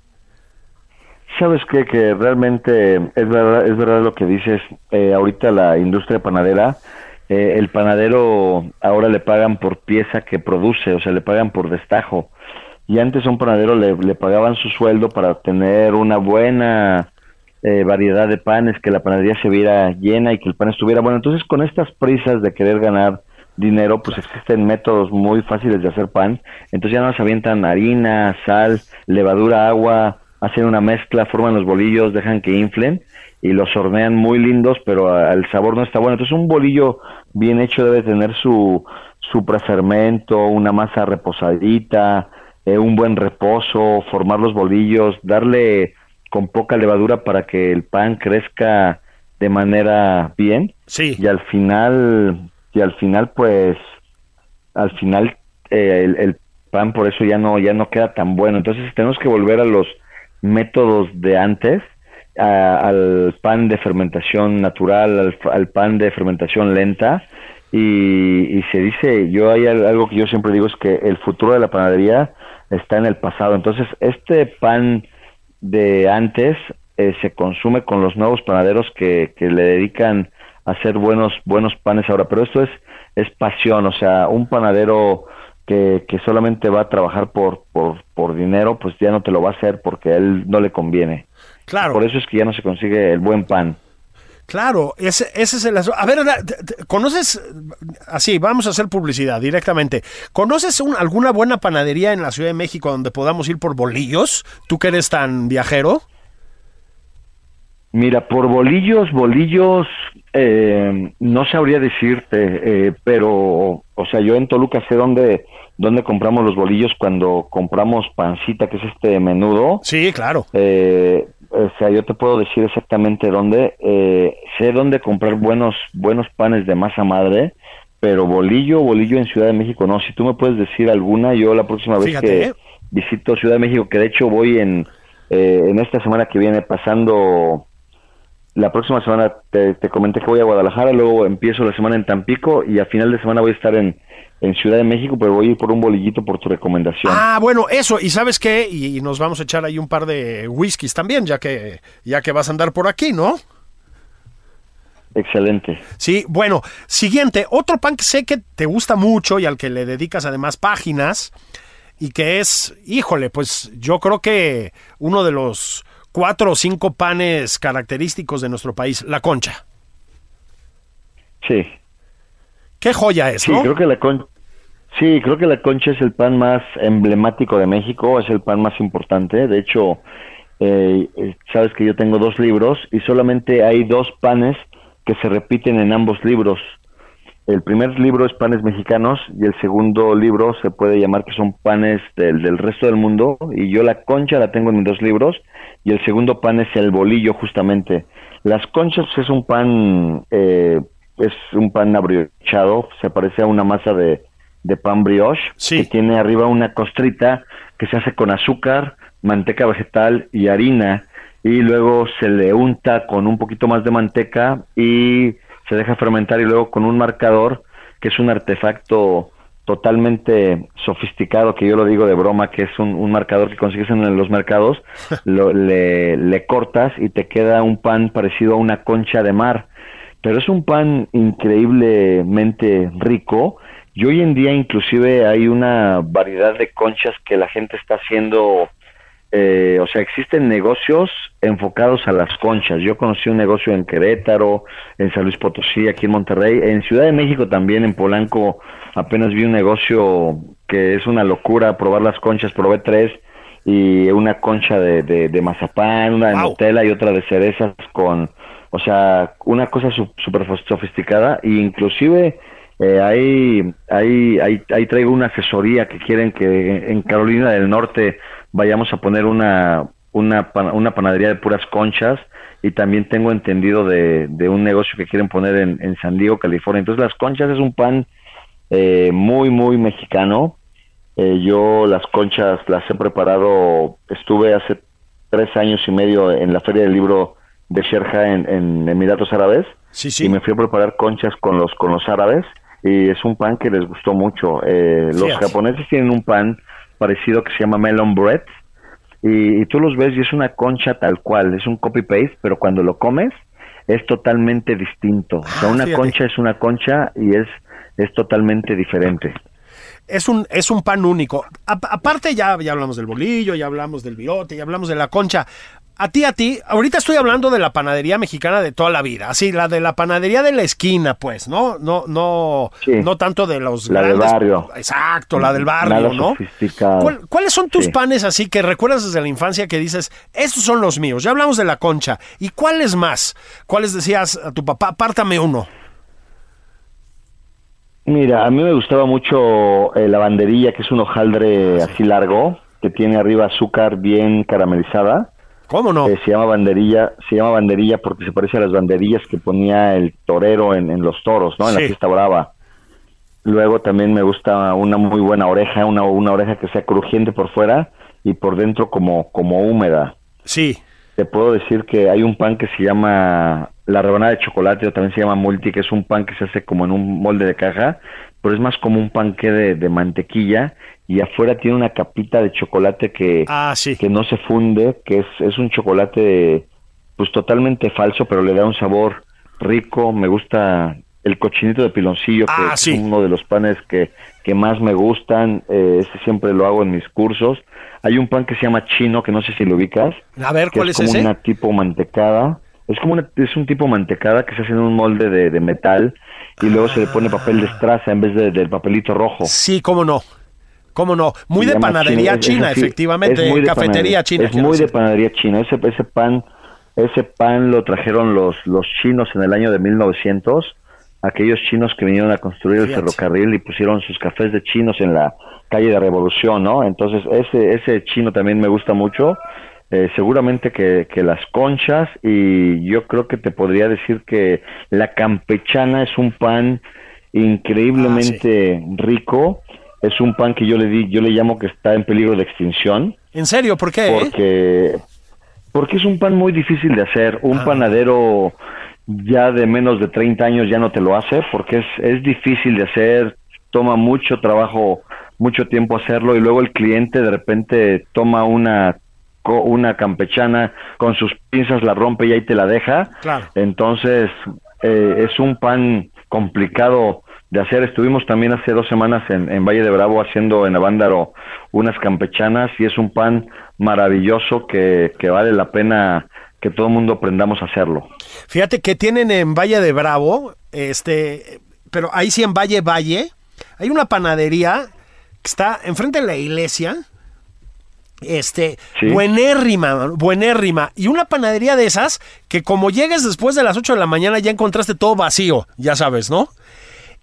Sabes qué? que realmente es verdad, es verdad lo que dices. Eh, ahorita la industria panadera, eh, el panadero ahora le pagan por pieza que produce, o sea, le pagan por destajo. Y antes a un panadero le, le pagaban su sueldo para tener una buena eh, variedad de panes, que la panadería se viera llena y que el pan estuviera bueno. Entonces, con estas prisas de querer ganar dinero, pues existen métodos muy fáciles de hacer pan. Entonces ya no se avientan harina, sal, levadura, agua, hacen una mezcla, forman los bolillos, dejan que inflen y los hornean muy lindos, pero el sabor no está bueno. Entonces un bolillo bien hecho debe tener su, su prefermento, una masa reposadita, eh, un buen reposo, formar los bolillos, darle con poca levadura para que el pan crezca de manera bien Sí. y al final y al final pues al final eh, el, el pan por eso ya no ya no queda tan bueno entonces tenemos que volver a los métodos de antes a- al pan de fermentación natural al, al pan de fermentación lenta. Y, y se dice yo hay al- algo que yo siempre digo es que el futuro de la panadería está en el pasado. Entonces este pan de antes eh, se consume con los nuevos panaderos que, que le dedican a hacer buenos buenos panes ahora. Pero esto es es pasión o sea un panadero que, que solamente va a trabajar por, por por dinero pues ya no te lo va a hacer porque a él no le conviene Claro. por eso es que ya no se consigue el buen pan Claro, ese, ese es el asunto. A ver, ¿conoces, así, vamos a hacer publicidad directamente, ¿conoces un- alguna buena panadería en la Ciudad de México donde podamos ir por bolillos? ¿Tú que eres tan viajero? Mira, por bolillos, bolillos, eh, no sabría decirte, eh, pero, o sea, yo en Toluca sé dónde, dónde compramos los bolillos cuando compramos pancita, que es este menudo. Sí, claro. Eh, o sea, yo te puedo decir exactamente dónde. Eh, sé dónde comprar buenos, buenos panes de masa madre, pero bolillo, bolillo en Ciudad de México no. Si tú me puedes decir alguna, yo la próxima vez Fíjate, que ¿eh? visito Ciudad de México, que de hecho voy en, eh, en esta semana que viene pasando la próxima semana te, te comenté que voy a Guadalajara, luego empiezo la semana en Tampico y a final de semana voy a estar en, en Ciudad de México, pero voy a ir por un bolillito por tu recomendación. Ah, bueno, eso, y ¿sabes qué? Y, y nos vamos a echar ahí un par de whiskies también, ya que, ya que vas a andar por aquí, ¿no? Excelente. Sí, bueno, siguiente, otro pan que sé que te gusta mucho y al que le dedicas además páginas y que es, híjole, pues yo creo que uno de los cuatro o cinco panes característicos de nuestro país, la concha. Sí. Qué joya es, Sí, ¿no? creo que la con... sí, creo que la concha es el pan más emblemático de México, es el pan más importante. De hecho, eh, eh, sabes que yo tengo dos libros y solamente hay dos panes que se repiten en ambos libros. El primer libro es panes mexicanos y el segundo libro se puede llamar que son panes del, del resto del mundo y yo la concha la tengo en mis dos libros y el segundo pan es el bolillo justamente. Las conchas es un pan eh, es un pan abriochado, se parece a una masa de, de pan brioche Sí. que tiene arriba una costrita que se hace con azúcar, manteca vegetal y harina y luego se le unta con un poquito más de manteca y se deja fermentar y luego con un marcador que es un artefacto totalmente sofisticado que yo lo digo de broma que es un, un marcador que consigues en los mercados (laughs) lo- le, le cortas y te queda un pan parecido a una concha de mar. Pero es un pan increíblemente rico y hoy en día inclusive hay una variedad de conchas que la gente está haciendo eh, o sea, existen negocios enfocados a las conchas. Yo conocí un negocio en Querétaro, en San Luis Potosí, aquí en Monterrey, en Ciudad de México también, en Polanco, apenas vi un negocio que es una locura probar las conchas, probé tres y una concha de, de, de mazapán, una de Wow. Nutella y otra de cerezas con, o sea, una cosa su- súper sofisticada e inclusive eh, ahí, ahí, ahí, ahí traigo una asesoría que quieren que en Carolina del Norte vayamos a poner una, una, pan- una panadería de puras conchas y también tengo entendido de, de un negocio que quieren poner en, en San Diego, California. Entonces las conchas es un pan eh, muy, muy mexicano. Eh, yo las conchas las he preparado, estuve hace tres años y medio en la Feria del Libro de Sherja en, en Emiratos Árabes Sí, sí. y me fui a preparar conchas con los con los árabes y es un pan que les gustó mucho. Eh, los japoneses tienen un pan parecido que se llama melon bread y, y tú los ves y es una concha tal cual, es un copy paste, pero cuando lo comes es totalmente distinto. o sea, Ah, una fíjate. concha es una concha y es es totalmente diferente. Es un, es un pan único. A- aparte ya, ya hablamos del bolillo, ya hablamos del virote, ya hablamos de la concha. A ti, a ti, ahorita estoy hablando de la panadería mexicana de toda la vida, así, la de la panadería de la esquina, pues, ¿no? No, no, Sí. no tanto de los La del grandes- barrio. Exacto, la del barrio, Nada ¿no? ¿Cuál- ¿Cuáles son tus Sí. panes así que recuerdas desde la infancia que dices, estos son los míos? Ya hablamos de la concha. ¿Y cuáles más? ¿Cuáles decías a tu papá, pártame uno? Mira, a mí me gustaba mucho eh, la banderilla, que es un hojaldre así largo, que tiene arriba azúcar bien caramelizada. ¿Cómo no? Eh, se llama banderilla, se llama banderilla porque se parece a las banderillas que ponía el torero en, en los toros, ¿no? En Sí. la fiesta brava. Luego también me gusta una muy buena oreja, una, una oreja que sea crujiente por fuera y por dentro como, como húmeda. Sí. Te puedo decir que hay un pan que se llama la rebanada de chocolate o también se llama multi, que es un pan que se hace como en un molde de caja, pero es más como un panque de, de mantequilla y afuera tiene una capita de chocolate que, Ah, sí. que no se funde, que es, es un chocolate pues totalmente falso, pero le da un sabor rico. Me gusta el cochinito de piloncillo, que Ah, es uno de los panes que, que más me gustan. Eh, ese siempre lo hago en mis cursos. Hay un pan que se llama chino, que no sé si lo ubicas A ver, que ¿cuál es es, como ese? una tipo mantecada. Es como una- es un tipo mantecada que se hace en un molde de, de metal y luego se le pone papel de estraza en vez de- del papelito rojo. Sí, cómo no. ¿Cómo no? Muy de panadería china, efectivamente. es muy de Cafetería china. Es muy de panadería china. Ese, ese pan, ese pan lo trajeron los, los chinos en el año de 1900. Aquellos chinos que vinieron a construir el ferrocarril y pusieron sus cafés de chinos en la calle de Revolución, ¿no? Entonces ese, ese chino también me gusta mucho. Eh, seguramente que, que las conchas y yo creo que te podría decir que la campechana es un pan increíblemente rico. Es un pan que yo le di, yo le llamo que está en peligro de extinción ¿En serio? ¿Por qué? porque porque es un pan muy difícil de hacer. Un Ah. panadero ya de menos de 30 años ya no te lo hace porque es, es difícil de hacer, toma mucho trabajo, mucho tiempo hacerlo y luego el cliente de repente toma una una campechana con sus pinzas la rompe y ahí te la deja. Claro. Entonces eh, es un pan complicado de hacer. Estuvimos también hace dos semanas en, en Valle de Bravo haciendo en Avándaro unas campechanas y es un pan maravilloso que, que vale la pena que todo el mundo aprendamos a hacerlo. Fíjate que tienen en Valle de Bravo, este, pero ahí sí en Valle Valle, hay una panadería que está enfrente de la iglesia. Este, Sí. buenérrima, buenérrima. Y una panadería de esas que como llegues después de las 8 de la mañana ya encontraste todo vacío, ya sabes, ¿no?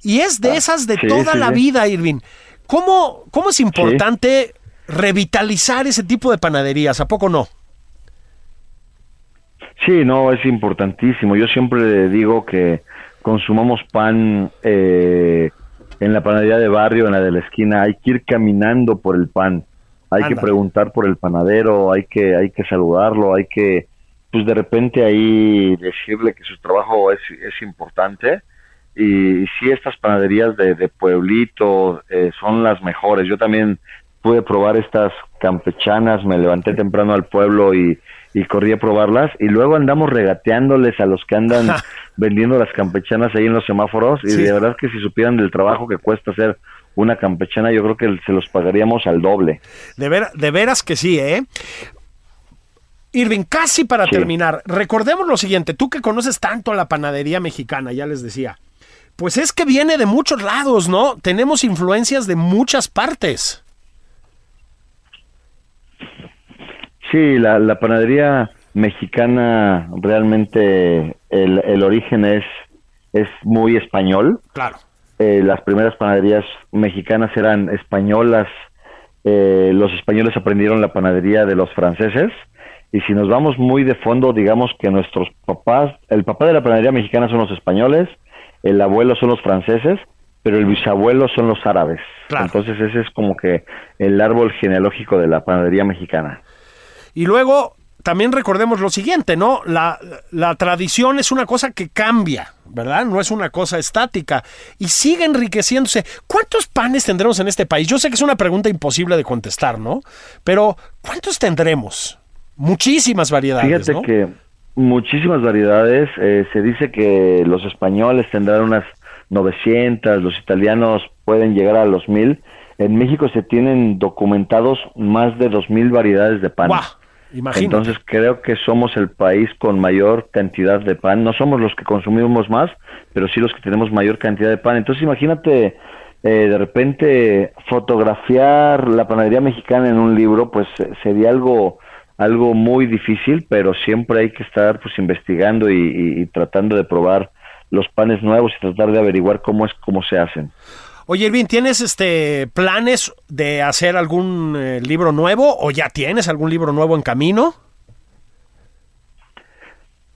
Y es de esas de sí, toda sí, la sí. vida, Irving. ¿Cómo, ¿Cómo es importante revitalizar ese tipo de panaderías? ¿A poco no? Sí, no, es importantísimo. Yo siempre digo que consumamos pan eh, en la panadería de barrio, en la de la esquina. Hay que ir caminando por el pan. Hay que preguntar por el panadero, hay que, hay que saludarlo, hay que, pues de repente ahí decirle que su trabajo es, es importante. Y, sí, estas panaderías de, de pueblito eh, son las mejores. Yo también pude probar estas campechanas, me levanté temprano al pueblo y, y corrí a probarlas. Y luego andamos regateándoles a los que andan (laughs) vendiendo las campechanas ahí en los semáforos. Y Sí. de verdad que si supieran del trabajo que cuesta hacer una campechana, yo creo que se los pagaríamos al doble. De, ver- de veras que sí, ¿eh? Irving, casi para Sí. terminar, recordemos lo siguiente, tú que conoces tanto la panadería mexicana, ya les decía, pues es que viene de muchos lados, ¿no? Tenemos influencias de muchas partes. Sí, la, la panadería mexicana realmente el, el origen es, es muy español. Claro. Eh, las primeras panaderías mexicanas eran españolas. Eh, los españoles aprendieron la panadería de los franceses. Y si nos vamos muy de fondo, digamos que nuestros papás, el papá de la panadería mexicana son los españoles, el abuelo son los franceses, pero el bisabuelo son los árabes. Claro. Entonces ese es como que el árbol genealógico de la panadería mexicana. Y luego también recordemos lo siguiente, ¿no? La, la tradición es una cosa que cambia, ¿verdad? No es una cosa estática y sigue enriqueciéndose. ¿Cuántos panes tendremos en este país? Yo sé que es una pregunta imposible de contestar, ¿no? Pero ¿cuántos tendremos? Muchísimas variedades, Fíjate ¿no? que muchísimas variedades. eh, se dice que los españoles tendrán unas 900, los italianos pueden llegar a los 1000. En México se tienen documentados más de 2000 variedades de pan. ¡Guau! Imagínate. Entonces creo que somos el país con mayor cantidad de pan. No somos los que consumimos más, pero sí los que tenemos mayor cantidad de pan. Entonces imagínate eh, de repente fotografiar la panadería mexicana en un libro, pues eh, sería algo algo muy difícil, pero siempre hay que estar pues investigando y, y- y tratando de probar los panes nuevos y tratar de averiguar cómo es cómo se hacen. Oye, Irving, ¿tienes este planes de hacer algún eh, libro nuevo o ya tienes algún libro nuevo en camino?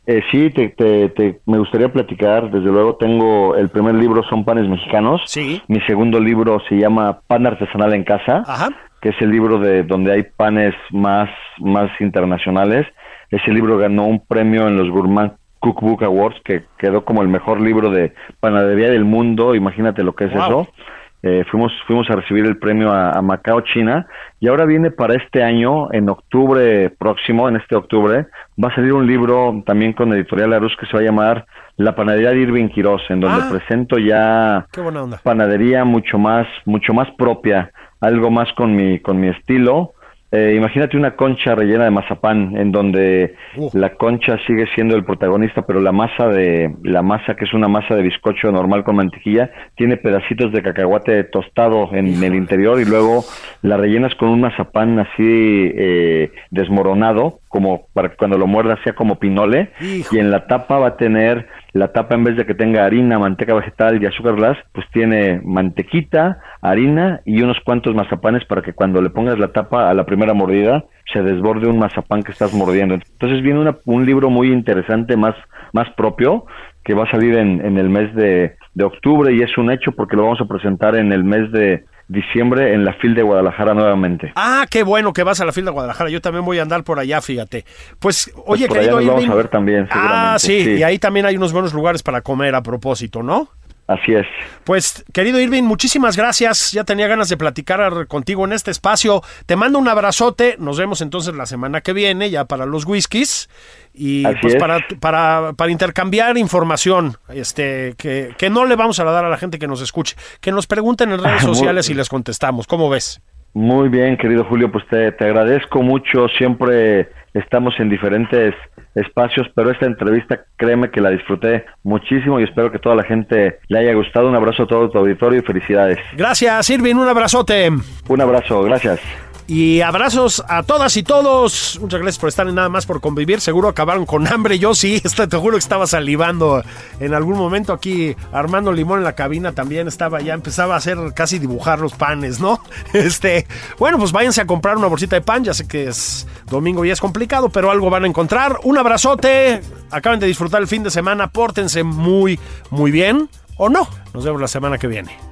Eh, sí, te, te- te- me gustaría platicar. Desde luego tengo el primer libro son panes mexicanos. Sí. Mi segundo libro se llama Pan artesanal en casa, Ajá. Que es el libro de donde hay panes más más internacionales. Ese libro ganó un premio en los Gourmand Cookbook Awards, que quedó como el mejor libro de panadería del mundo. Imagínate lo que es Wow. eso. Eh, fuimos fuimos a recibir el premio a, a Macao, China, y ahora viene para este año, en octubre próximo, en este octubre, va a salir un libro también con Editorial Arús que se va a llamar La panadería de Irving Quiroz, en donde Ah. presento ya panadería mucho más mucho más propia, algo más con mi con mi estilo. Eh, imagínate una concha rellena de mazapán en donde Uh. la concha sigue siendo el protagonista, pero la masa de la masa que es una masa de bizcocho normal con mantequilla tiene pedacitos de cacahuate tostado en el interior y luego la rellenas con un mazapán así eh, desmoronado, como para que cuando lo muerdas sea como pinole Hijo. y en la tapa va a tener la tapa en vez de que tenga harina, manteca vegetal y azúcar glass, pues tiene mantequita, harina y unos cuantos mazapanes para que cuando le pongas la tapa a la primera mordida se desborde un mazapán que estás mordiendo. Entonces viene una- un libro muy interesante, más, más propio, que va a salir en, en el mes de, de octubre y es un hecho porque lo vamos a presentar en el mes de diciembre en la FIL de Guadalajara nuevamente. Ah, qué bueno que vas a la fila de Guadalajara. Yo también voy a andar por allá, fíjate. Pues, oye, por allá querido nos vamos Irving- a ver también, Ah, sí. y ahí también hay unos buenos lugares para comer a propósito, ¿no? Así es. Pues, querido Irving, muchísimas gracias. Ya tenía ganas de platicar ar- contigo en este espacio. Te mando un abrazote. Nos vemos entonces la semana que viene, ya para los whiskies. Y Así pues es. para, para, para intercambiar información, este, que, que no le vamos a dar a la gente que nos escuche, que nos pregunten en redes (laughs) sociales y les contestamos. ¿Cómo ves? Muy bien, querido Julio, pues te, te agradezco mucho. Siempre estamos en diferentes espacios, pero esta entrevista, créeme que la disfruté muchísimo y espero que toda la gente le haya gustado. Un abrazo a todo tu auditorio y felicidades. Gracias, Irving. Un abrazote. Un abrazo, gracias. Y abrazos a todas y todos. Muchas gracias por estar en nada más por convivir. Seguro acabaron con hambre. Yo sí, (laughs) este, te juro que estaba salivando en algún momento aquí. Armando Limón en la cabina también estaba ya, empezaba a hacer casi dibujar los panes, ¿no? (laughs) Este, bueno, pues váyanse a comprar una bolsita de pan. Ya sé que es domingo y es complicado, pero algo van a encontrar. Un abrazote. Acaben de disfrutar el fin de semana. Pórtense muy, muy bien. O no. Nos vemos la semana que viene.